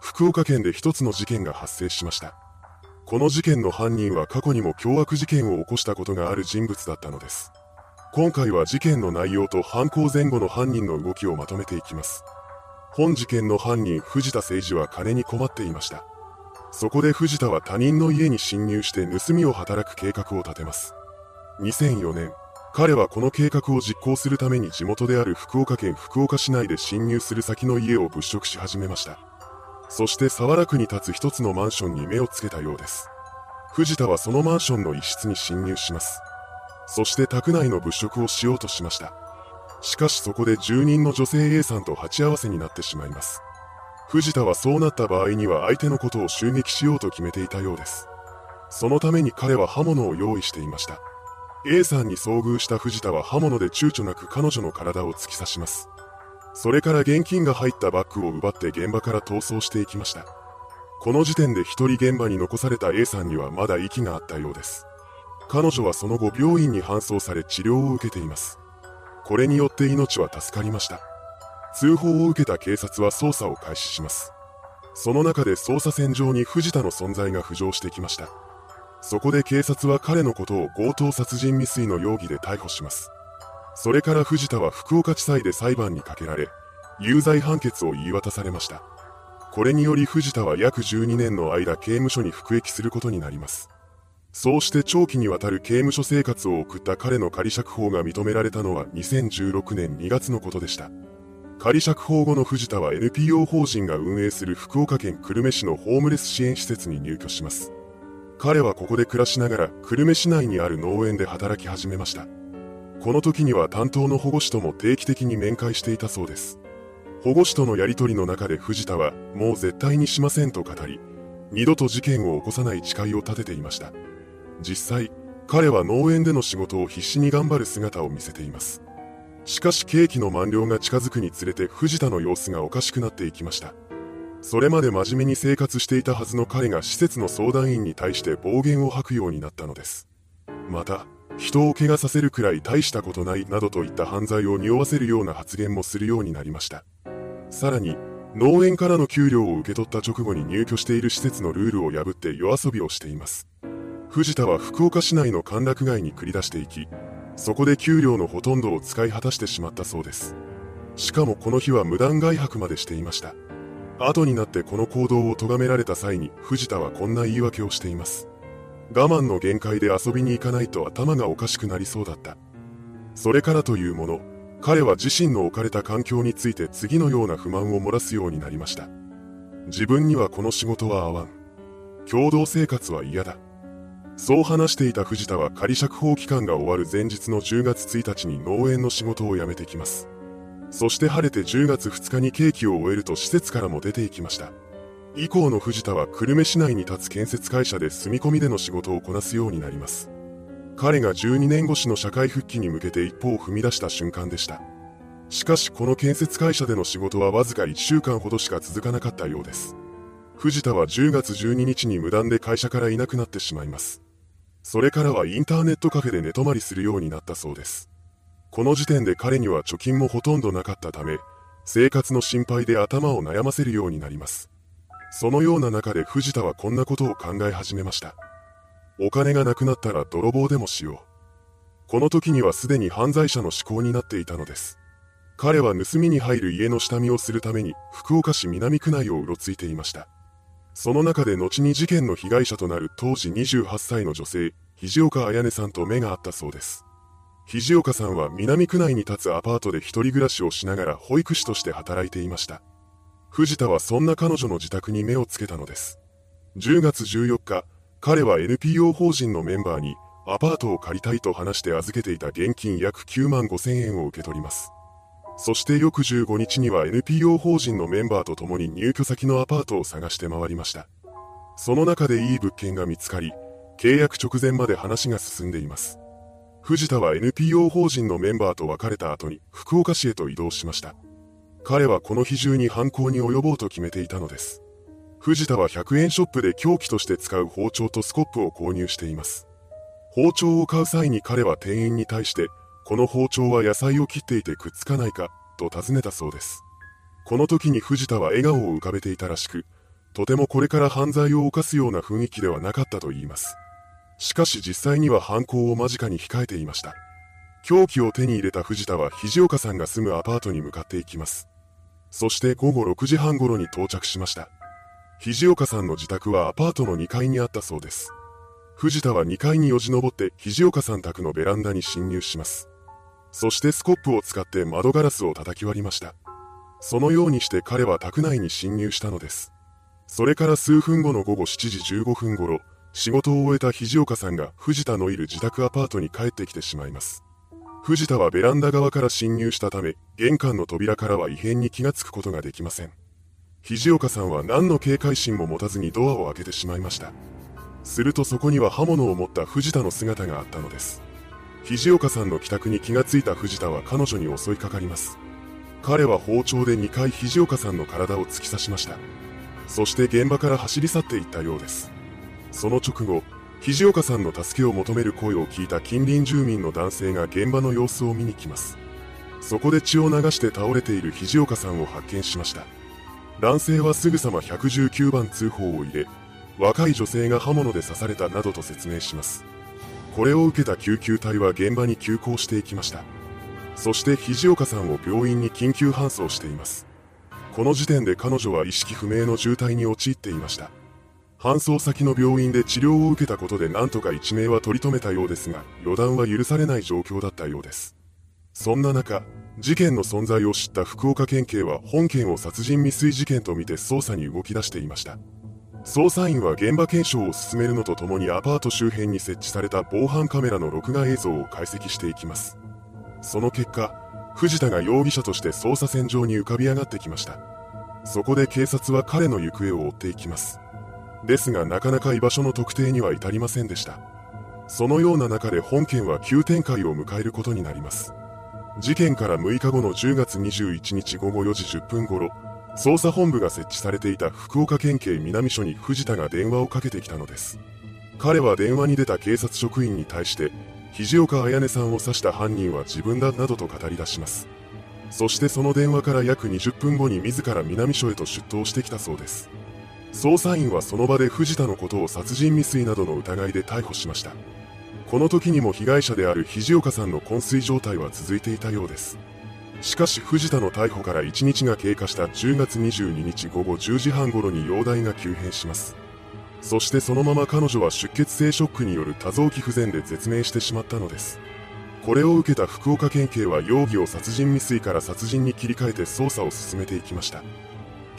福岡県で一つの事件が発生しました。この事件の犯人は過去にも凶悪事件を起こしたことがある人物だったのです。今回は事件の内容と犯行前後の犯人の動きをまとめていきます。本事件の犯人藤田誠二は金に困っていました。そこで藤田は他人の家に侵入して盗みを働く計画を立てます。2004年、彼はこの計画を実行するために地元である福岡県福岡市内で侵入する先の家を物色し始めました。そして沢良区に立つ一つのマンションに目をつけたようです。藤田はそのマンションの一室に侵入します。そして宅内の物色をしようとしました。しかしそこで住人の女性 A さんと鉢合わせになってしまいます。藤田はそうなった場合には相手のことを襲撃しようと決めていたようです。そのために彼は刃物を用意していました。A さんに遭遇した藤田は刃物で躊躇なく彼女の体を突き刺します。それから現金が入ったバッグを奪って現場から逃走していきました。この時点で一人現場に残された A さんにはまだ息があったようです。彼女はその後病院に搬送され治療を受けています。これによって命は助かりました。通報を受けた警察は捜査を開始します。その中で捜査線上に藤田の存在が浮上してきました。そこで警察は彼のことを強盗殺人未遂の容疑で逮捕します。それから藤田は福岡地裁で裁判にかけられ、有罪判決を言い渡されました。これにより藤田は約12年の間刑務所に服役することになります。そうして長期にわたる刑務所生活を送った彼の仮釈放が認められたのは2016年2月のことでした。仮釈放後の藤田は NPO 法人が運営する福岡県久留米市のホームレス支援施設に入居します。彼はここで暮らしながら久留米市内にある農園で働き始めました。この時には担当の保護士とも定期的に面会していたそうです。保護士とのやりとりの中で藤田はもう絶対にしませんと語り、二度と事件を起こさない誓いを立てていました。実際、彼は農園での仕事を必死に頑張る姿を見せています。しかし刑期の満了が近づくにつれて藤田の様子がおかしくなっていきました。それまで真面目に生活していたはずの彼が施設の相談員に対して暴言を吐くようになったのです。また、人を怪我させるくらい大したことないなどといった犯罪を匂わせるような発言もするようになりました。さらに、農園からの給料を受け取った直後に入居している施設のルールを破って夜遊びをしています。藤田は福岡市内の歓楽街に繰り出していき、そこで給料のほとんどを使い果たしてしまったそうです。しかもこの日は無断外泊までしていました。後になってこの行動を咎められた際に藤田はこんな言い訳をしています。我慢の限界で遊びに行かないと頭がおかしくなりそうだった。それからというもの、彼は自身の置かれた環境について次のような不満を漏らすようになりました。自分にはこの仕事は合わん。共同生活は嫌だ。そう話していた藤田は仮釈放期間が終わる前日の10月1日に農園の仕事を辞めてきます。そして晴れて10月2日に刑期を終えると施設からも出て行きました。以降の藤田は久留米市内に立つ建設会社で住み込みでの仕事をこなすようになります。彼が12年越しの社会復帰に向けて一歩を踏み出した瞬間でした。しかしこの建設会社での仕事はわずか1週間ほどしか続かなかったようです。藤田は10月12日に無断で会社からいなくなってしまいます。それからはインターネットカフェで寝泊まりするようになったそうです。この時点で彼には貯金もほとんどなかったため、生活の心配で頭を悩ませるようになります。そのような中で藤田はこんなことを考え始めました。お金がなくなったら泥棒でもしよう。この時にはすでに犯罪者の思考になっていたのです。彼は盗みに入る家の下見をするために福岡市南区内をうろついていました。その中で後に事件の被害者となる当時28歳の女性、肘岡彩音さんと目が合ったそうです。肘岡さんは南区内に立つアパートで一人暮らしをしながら保育士として働いていました。藤田はそんな彼女の自宅に目をつけたのです。10月14日、彼は NPO 法人のメンバーにアパートを借りたいと話して預けていた現金約9万5千円を受け取ります。そして翌15日には NPO 法人のメンバーと共に入居先のアパートを探して回りました。その中でいい物件が見つかり、契約直前まで話が進んでいます。藤田は NPO 法人のメンバーと別れた後に福岡市へと移動しました。彼はこの日中に犯行に及ぼうと決めていたのです。藤田は100円ショップで凶器として使う包丁とスコップを購入しています。包丁を買う際に彼は店員に対して、この包丁は野菜を切っていてくっつかないか、と尋ねたそうです。この時に藤田は笑顔を浮かべていたらしく、とてもこれから犯罪を犯すような雰囲気ではなかったと言います。しかし実際には犯行を間近に控えていました。凶器を手に入れた藤田は肘岡さんが住むアパートに向かっていきます。そして午後6時半頃に到着しました。肘岡さんの自宅はアパートの2階にあったそうです。藤田は2階によじ登って肘岡さん宅のベランダに侵入します。そしてスコップを使って窓ガラスを叩き割りました。そのようにして彼は宅内に侵入したのです。それから数分後の午後7時15分頃、仕事を終えた肘岡さんが藤田のいる自宅アパートに帰ってきてしまいます。藤田はベランダ側から侵入したため、玄関の扉からは異変に気がつくことができません。肘岡さんは何の警戒心も持たずにドアを開けてしまいました。するとそこには刃物を持った藤田の姿があったのです。肘岡さんの帰宅に気がついた藤田は彼女に襲いかかります。彼は包丁で2回肘岡さんの体を突き刺しました。そして現場から走り去っていったようです。その直後、肘岡さんの助けを求める声を聞いた近隣住民の男性が現場の様子を見に来ます。そこで血を流して倒れている肘岡さんを発見しました。男性はすぐさま119番通報を入れ、若い女性が刃物で刺されたなどと説明します。これを受けた救急隊は現場に急行していきました。そして肘岡さんを病院に緊急搬送しています。この時点で彼女は意識不明の重体に陥っていました。搬送先の病院で治療を受けたことで何とか一命は取り留めたようですが、予断は許されない状況だったようです。そんな中、事件の存在を知った福岡県警は本件を殺人未遂事件とみて捜査に動き出していました。捜査員は現場検証を進めるのとともにアパート周辺に設置された防犯カメラの録画映像を解析していきます。その結果、藤田が容疑者として捜査線上に浮かび上がってきました。そこで警察は彼の行方を追っていきます。ですがなかなか居場所の特定には至りませんでした。そのような中で本件は急展開を迎えることになります。事件から6日後の10月21日午後4時10分頃、捜査本部が設置されていた福岡県警南署に藤田が電話をかけてきたのです。彼は電話に出た警察職員に対して、肘岡彩音さんを刺した犯人は自分だなどと語り出します。そしてその電話から約20分後に自ら南署へと出頭してきたそうです。捜査員はその場で藤田のことを殺人未遂などの疑いで逮捕しました。この時にも被害者である肘岡さんの昏睡状態は続いていたようです。しかし藤田の逮捕から1日が経過した10月22日午後10時半頃に容体が急変します。そしてそのまま彼女は出血性ショックによる多臓器不全で絶命してしまったのです。これを受けた福岡県警は容疑を殺人未遂から殺人に切り替えて捜査を進めていきました。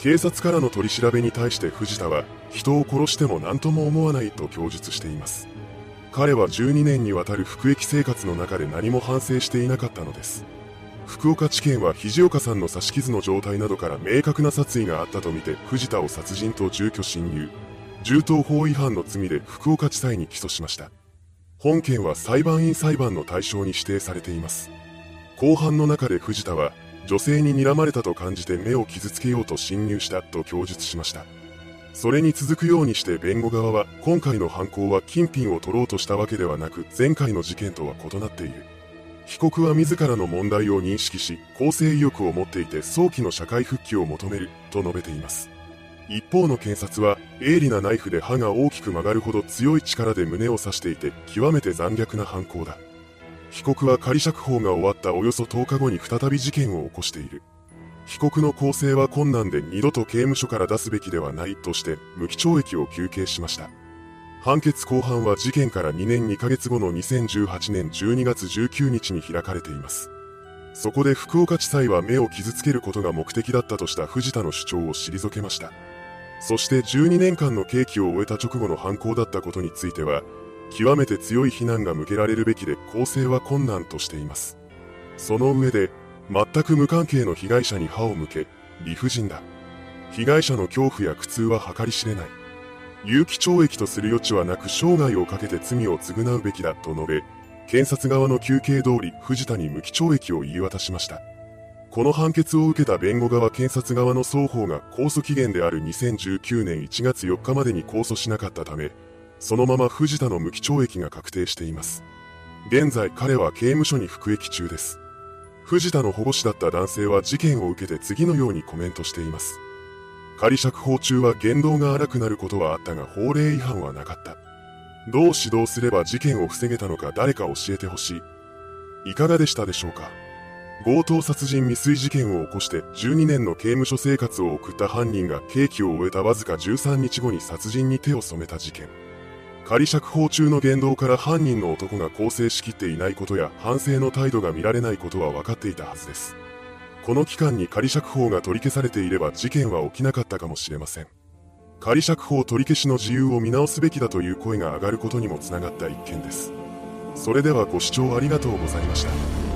警察からの取り調べに対して藤田は人を殺しても何とも思わないと供述しています。彼は12年にわたる服役生活の中で何も反省していなかったのです。福岡地検は肘岡さんの刺し傷の状態などから明確な殺意があったとみて藤田を殺人と住居侵入、銃刀法違反の罪で福岡地裁に起訴しました。本件は裁判員裁判の対象に指定されています。後半の中で藤田は女性に睨まれたと感じて目を傷つけようと侵入したと供述しました。それに続くようにして弁護側は今回の犯行は金品を取ろうとしたわけではなく前回の事件とは異なっている。被告は自らの問題を認識し、更生意欲を持っていて早期の社会復帰を求める、と述べています。一方の検察は、鋭利なナイフで刃が大きく曲がるほど強い力で胸を刺していて、極めて残虐な犯行だ。被告は仮釈放が終わったおよそ10日後に再び事件を起こしている。帰国の構成は困難で二度と刑務所から出すべきではないとして無期懲役を求刑しました。判決公判は事件から2年2ヶ月後の2018年12月19日に開かれています。そこで福岡地裁は目を傷つけることが目的だったとした藤田の主張を退けました。そして12年間の刑期を終えた直後の犯行だったことについては、極めて強い非難が向けられるべきで構成は困難としています。その上で、全く無関係の被害者に歯を向け、理不尽だ。被害者の恐怖や苦痛は計り知れない。有期懲役とする余地はなく生涯をかけて罪を償うべきだと述べ、検察側の求刑通り藤田に無期懲役を言い渡しました。この判決を受けた弁護側検察側の双方が控訴期限である2019年1月4日までに控訴しなかったため、そのまま藤田の無期懲役が確定しています。現在彼は刑務所に服役中です。藤田の保護司だった男性は事件を受けて次のようにコメントしています。仮釈放中は言動が荒くなることはあったが法令違反はなかった。どう指導すれば事件を防げたのか誰か教えてほしい。いかがでしたでしょうか強盗殺人未遂事件を起こして12年の刑務所生活を送った犯人が刑期を終えたわずか13日後に殺人に手を染めた事件。仮釈放中の言動から犯人の男が更生しきっていないことや反省の態度が見られないことは分かっていたはずです。この期間に仮釈放が取り消されていれば事件は起きなかったかもしれません。仮釈放取り消しの自由を見直すべきだという声が上がることにもつながった一件です。それではご視聴ありがとうございました。